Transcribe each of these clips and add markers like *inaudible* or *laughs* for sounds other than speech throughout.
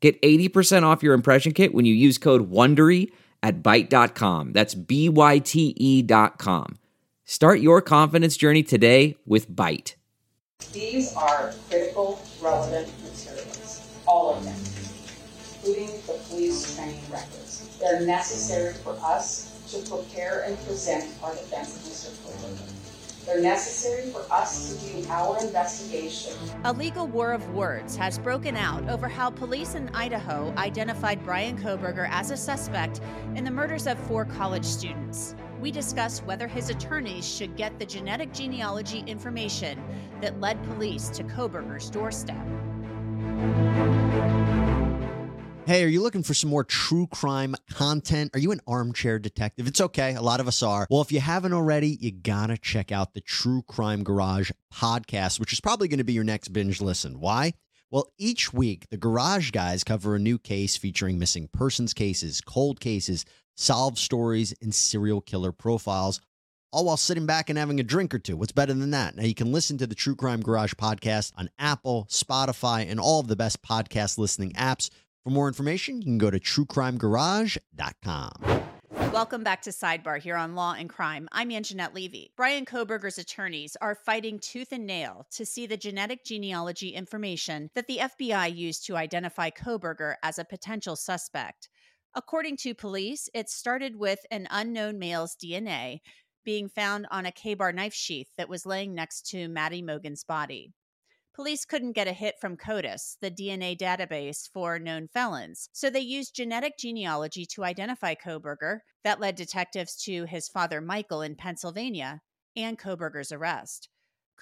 Get 80% off your impression kit when you use code WONDERY at Byte.com. That's B-Y-T-E dot com. Start your confidence journey today with Byte. These are critical, relevant materials, all of them, including the police training records. They're necessary for us to prepare and present our defense of Mr. Kohberger. They're necessary for us to do our investigation. A legal war of words has broken out over how police in Idaho identified Bryan Kohberger as a suspect in the murders of four college students. We discuss whether his attorneys should get the genetic genealogy information that led police to Kohberger's doorstep. Hey, are you looking for some more true crime content? Are you an armchair detective? It's okay. A lot of us are. Well, if you haven't already, you gotta check out the True Crime Garage podcast, which is probably to be your next binge listen. Why? Well, each week, the Garage guys cover a new case featuring missing persons cases, cold cases, solved stories, and serial killer profiles, all while sitting back and having a drink or two. What's better than that? Now, you can listen to the True Crime Garage podcast on Apple, Spotify, and all of the best podcast listening apps. For more information, you can go to truecrimegarage.com. Welcome back to Sidebar here on Law and Crime. I'm Angenette Levy. Bryan Kohberger's attorneys are fighting tooth and nail to see the genetic genealogy information that the FBI used to identify Kohberger as a potential suspect. According to police, it started with an unknown male's DNA being found on a Ka-Bar knife sheath that was laying next to Maddie Mogen's body. Police couldn't get a hit from CODIS, the DNA database for known felons, so they used genetic genealogy to identify Kohberger. That led detectives to his father Michael in Pennsylvania and Kohberger's arrest.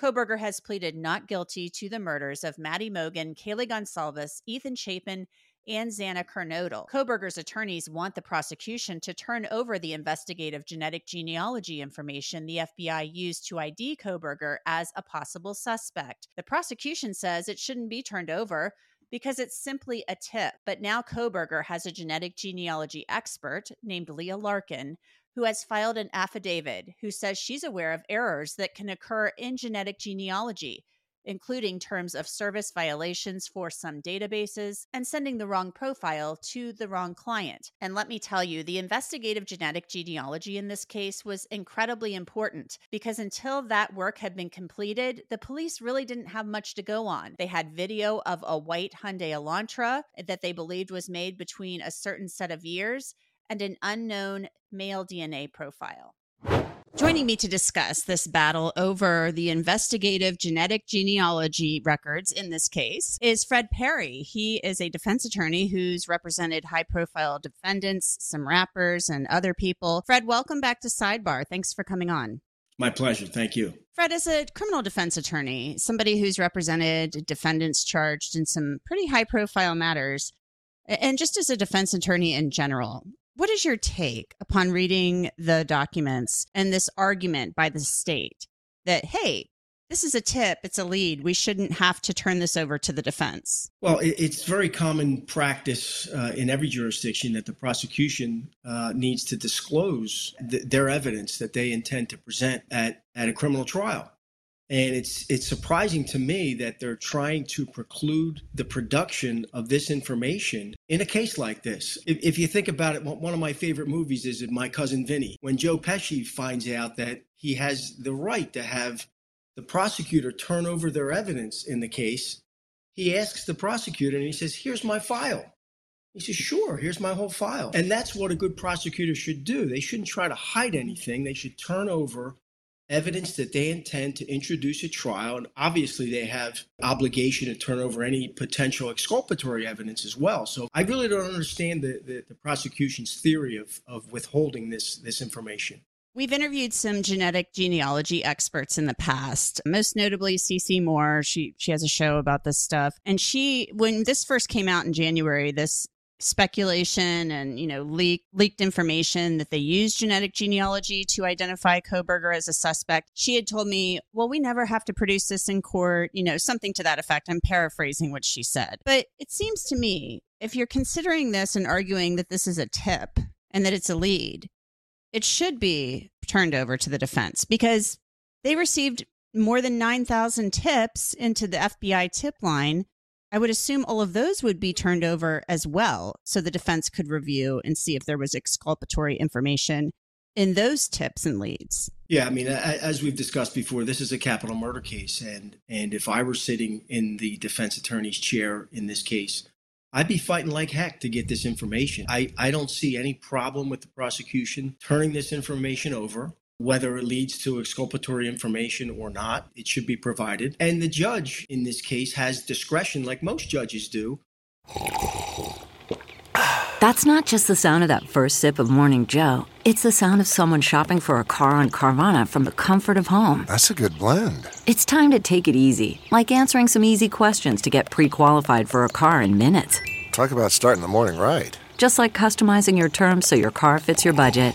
Kohberger has pleaded not guilty to the murders of Maddie Mogen, Kaylee Goncalves, Ethan Chapin, and Xana Kernodle. Kohberger's attorneys want the prosecution to turn over the investigative genetic genealogy information the FBI used to ID Kohberger as a possible suspect. The prosecution says it shouldn't be turned over because it's simply a tip. But now Kohberger has a genetic genealogy expert named Leah Larkin who has filed an affidavit who says she's aware of errors that can occur in genetic genealogy including terms of service violations for some databases and sending the wrong profile to the wrong client. And let me tell you, the investigative genetic genealogy in this case was incredibly important because until that work had been completed, the police really didn't have much to go on. They had video of a white Hyundai Elantra that they believed was made between a certain set of years and an unknown male DNA profile. Joining me to discuss this battle over the investigative genetic genealogy records in this case is Fred Perri. He is a defense attorney who's represented high profile defendants, some rappers, and other people. Fred, welcome back to Sidebar. Thanks for coming on. My pleasure. Thank you. Fred, is a criminal defense attorney, somebody who's represented defendants charged in some pretty high profile matters, and just as a defense attorney in general, what is your take upon reading the documents and this argument by the state that, hey, this is a tip, it's a lead. We shouldn't have to turn this over to the defense. Well, it's very common practice uh, in every jurisdiction that the prosecution uh, needs to disclose th- their evidence that they intend to present at, at a criminal trial. And it's it's surprising to me that they're trying to preclude the production of this information in a case like this. If, if you think about it, one of my favorite movies is My Cousin Vinny. When Joe Pesci finds out that he has the right to have the prosecutor turn over their evidence in the case, he asks the prosecutor and he says, "Here's my file." He says, Sure, here's my whole file. And that's what a good prosecutor should do. They shouldn't try to hide anything. They should turn over evidence that they intend to introduce at trial and obviously they have obligation to turn over any potential exculpatory evidence as well so i really don't understand the, the, the, prosecution's theory of, of withholding this this information We've interviewed some genetic genealogy experts in the past, most notably CeCe Moore. She she has a show about this stuff. And she when this first came out in January, this speculation and you know leak, leaked information that they used genetic genealogy to identify Kohberger as a suspect. She had told me, "Well, we never have to produce this in court," you know, something to that effect. I'm paraphrasing what she said. But it seems to me if you're considering this and arguing that this is a tip and that it's a lead, it should be turned over to the defense because they received more than 9,000 tips into the FBI tip line I would assume all of those would be turned over as well so the defense could review and see if there was exculpatory information in those tips and leads. Yeah, I mean, as we've discussed before, this is a capital murder case, and and if I were sitting in the defense attorney's chair in this case, I'd be fighting like heck to get this information. I, I don't see any problem with the prosecution turning this information over whether it leads to exculpatory information or not, it should be provided. And the judge in this case has discretion, like most judges do. That's not just the sound of that first sip of Morning Joe. It's the sound of someone shopping for a car on Carvana from the comfort of home. That's a good blend. It's time to take it easy, like answering some easy questions to get pre qualified for a car in minutes. Talk about starting the morning right. Just like customizing your terms so your car fits your budget.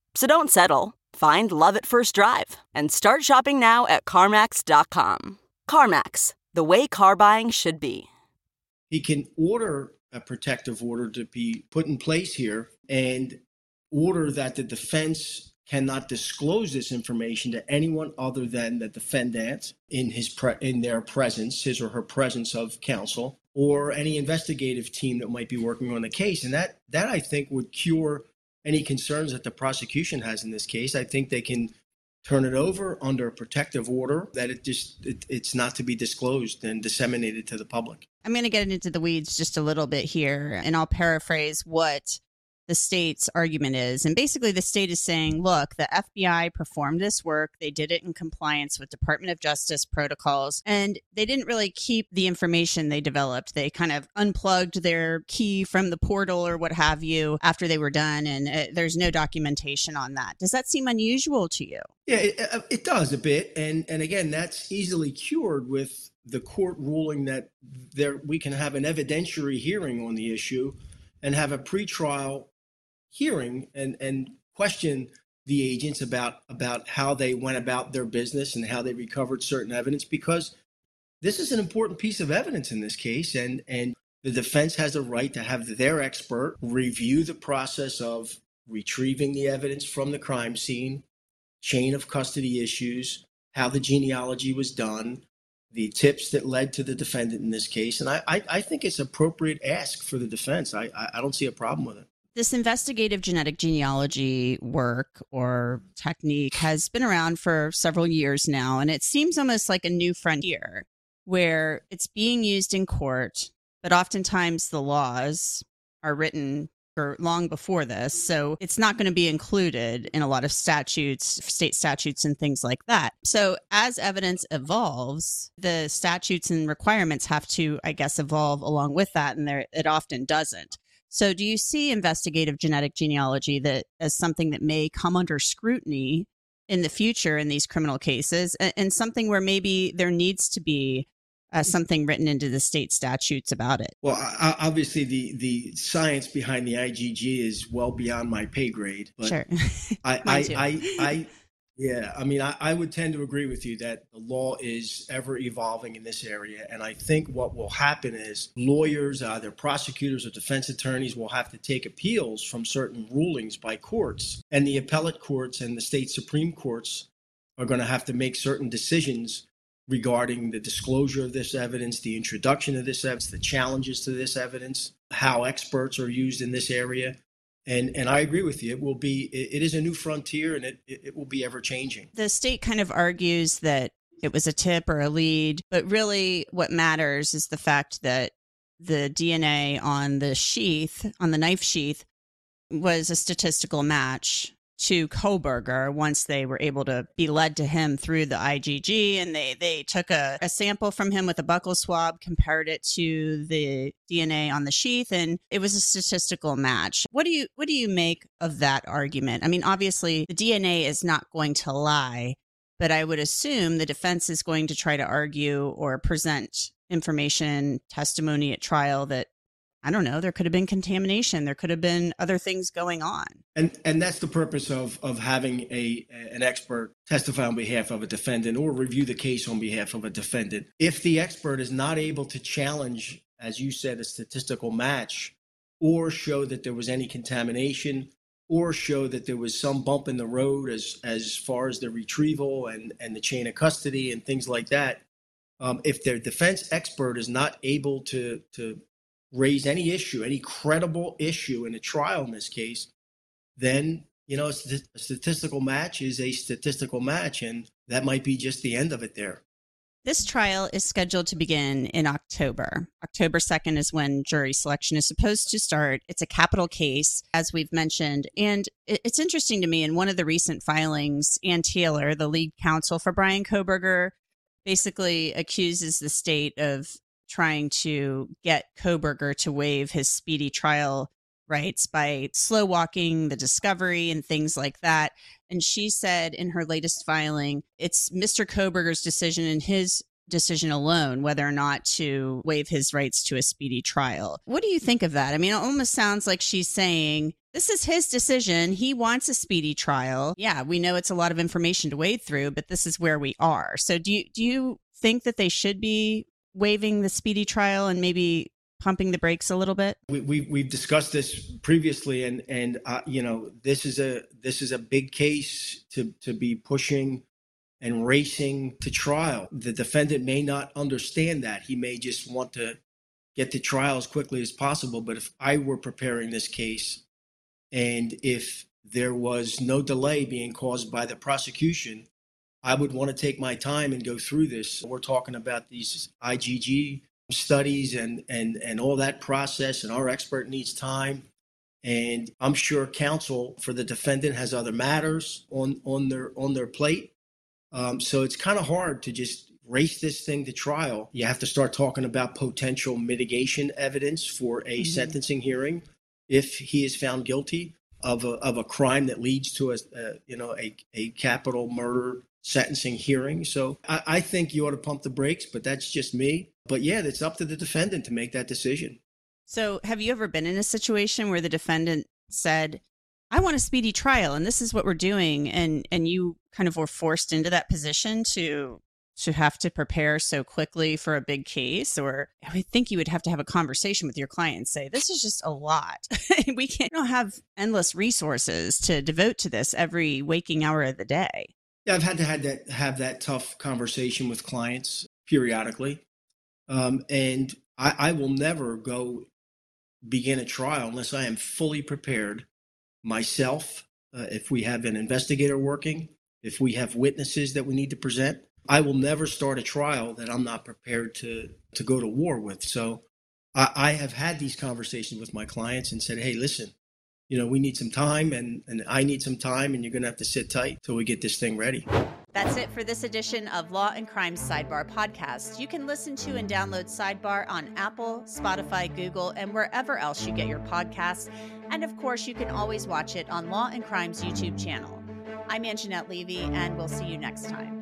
So don't settle. Find love at first drive and start shopping now at CarMax.com. CarMax, the way car buying should be. He can order a protective order to be put in place here and order that the defense cannot disclose this information to anyone other than the defendant in his pre- in their presence, his or her presence of counsel, or any investigative team that might be working on the case. And that that I think would cure any concerns that the prosecution has in this case. I think they can turn it over under a protective order that it just it, it's not to be disclosed and disseminated to the public. I'm going to get into the weeds just a little bit here and I'll paraphrase what the state's argument is. And basically, the state is saying, look, the FBI performed this work. They did it in compliance with Department of Justice protocols, and they didn't really keep the information they developed. They kind of unplugged their key from the portal or what have you after they were done, and uh, there's no documentation on that. Does that seem unusual to you? Yeah, it, uh, it does a bit. And, and again, that's easily cured with the court ruling that there we can have an evidentiary hearing on the issue and have a pretrial hearing and and question the agents about about how they went about their business and how they recovered certain evidence because this is an important piece of evidence in this case. And and the defense has a right to have their expert review the process of retrieving the evidence from the crime scene chain of custody issues how the genealogy was done the tips that led to the defendant in this case. And i i, I think it's appropriate ask for the defense. I, I i don't see a problem with it this investigative genetic genealogy work or technique has been around for several years now, and it seems almost like a new frontier where it's being used in court, but oftentimes the laws are written for long before this. So it's not going to be included in a lot of statutes, state statutes, and things like that. So as evidence evolves, the statutes and requirements have to, I guess, evolve along with that. And it often doesn't. So, do you see investigative genetic genealogy that as something that may come under scrutiny in the future in these criminal cases, and, and something where maybe there needs to be uh, something written into the state statutes about it? Well, obviously, the the science behind the IGG is well beyond my pay grade. But sure, *laughs* I, I, I, I yeah, I mean, I, I, would tend to agree with you that the law is ever evolving in this area. And I think what will happen is lawyers, uh, either prosecutors or defense attorneys, will have to take appeals from certain rulings by courts. And the appellate courts and the state Supreme Courts are going to have to make certain decisions regarding the disclosure of this evidence, the introduction of this evidence, the challenges to this evidence, how experts are used in this area and and I agree with you. It will be it, is a new frontier, and it it will be ever changing. The state kind of argues that it was a tip or a lead, but really what matters is the fact that the DNA on the sheath, on the knife sheath, was a statistical match to Kohberger once they were able to be led to him through the IGG and they they took a, a, sample from him with a buccal swab, compared it to the DNA on the sheath, and it was a statistical match. What do you what do you make of that argument? I mean, obviously the DNA is not going to lie, but I would assume the defense is going to try to argue or present information, testimony at trial that I don't know, there could have been contamination, there could have been other things going on. And and that's the purpose of of having a an expert testify on behalf of a defendant or review the case on behalf of a defendant. If the expert is not able to challenge as you said a statistical match or show that there was any contamination or show that there was some bump in the road as as far as the retrieval and and the chain of custody and things like that um, if their defense expert is not able to to raise any issue, any credible issue in a trial in this case, then you know a statistical match is a statistical match, and that might be just the end of it there. This trial is scheduled to begin in October. October 2nd is when jury selection is supposed to start. It's a capital case, as we've mentioned. And it's interesting to me in one of the recent filings, Anne Taylor, the lead counsel for Bryan Kohberger, basically accuses the state of trying to get Kohberger to waive his speedy trial rights by slow walking the discovery and things like that. And she said in her latest filing, it's Mr. Kohberger's decision and his decision alone whether or not to waive his rights to a speedy trial. What do you mm. think of that? I mean, it almost sounds like she's saying this is his decision. He wants a speedy trial. Yeah, we know it's a lot of information to wade through, but this is where we are. So do you do you think that they should be waiving the speedy trial and maybe pumping the brakes a little bit? We, we we've discussed this previously, and and uh, you know this is a this is a big case to to be pushing and racing to trial. The defendant may not understand that. He may just want to get to trial as quickly as possible. But if I were preparing this case, and if there was no delay being caused by the prosecution, I would want to take my time and go through this. We're talking about these IGG studies and and and all that process, and our expert needs time. And I'm sure counsel for the defendant has other matters on on their on their plate. Um, so it's kind of hard to just race this thing to trial. You have to start talking about potential mitigation evidence for a mm-hmm. sentencing hearing if he is found guilty of a, of a crime that leads to a, a you know a, a capital murder sentencing hearing. So I, I, think you ought to pump the brakes, but that's just me. But yeah, it's up to the defendant to make that decision. So have you ever been in a situation where the defendant said, I want a speedy trial and this is what we're doing and and you kind of were forced into that position to to have to prepare so quickly for a big case or i think you would have to have a conversation with your client and say this is just a lot *laughs* we can't have endless resources to devote to this every waking hour of the day yeah, I've had to had that have that tough conversation with clients periodically, um, and I, I will never go begin a trial unless I am fully prepared myself. Uh, if we have an investigator working, if we have witnesses that we need to present, I will never start a trial that I'm not prepared to to go to war with. So I, I have had these conversations with my clients and said, "Hey, listen, you know, we need some time and, and I need some time and you're going to have to sit tight till we get this thing ready. That's it for this edition of Law and Crime Sidebar podcast. You can listen to and download Sidebar on Apple, Spotify, Google, and wherever else you get your podcasts. And of course, you can always watch it on Law and Crime's YouTube channel. I'm Angenette Levy, and we'll see you next time.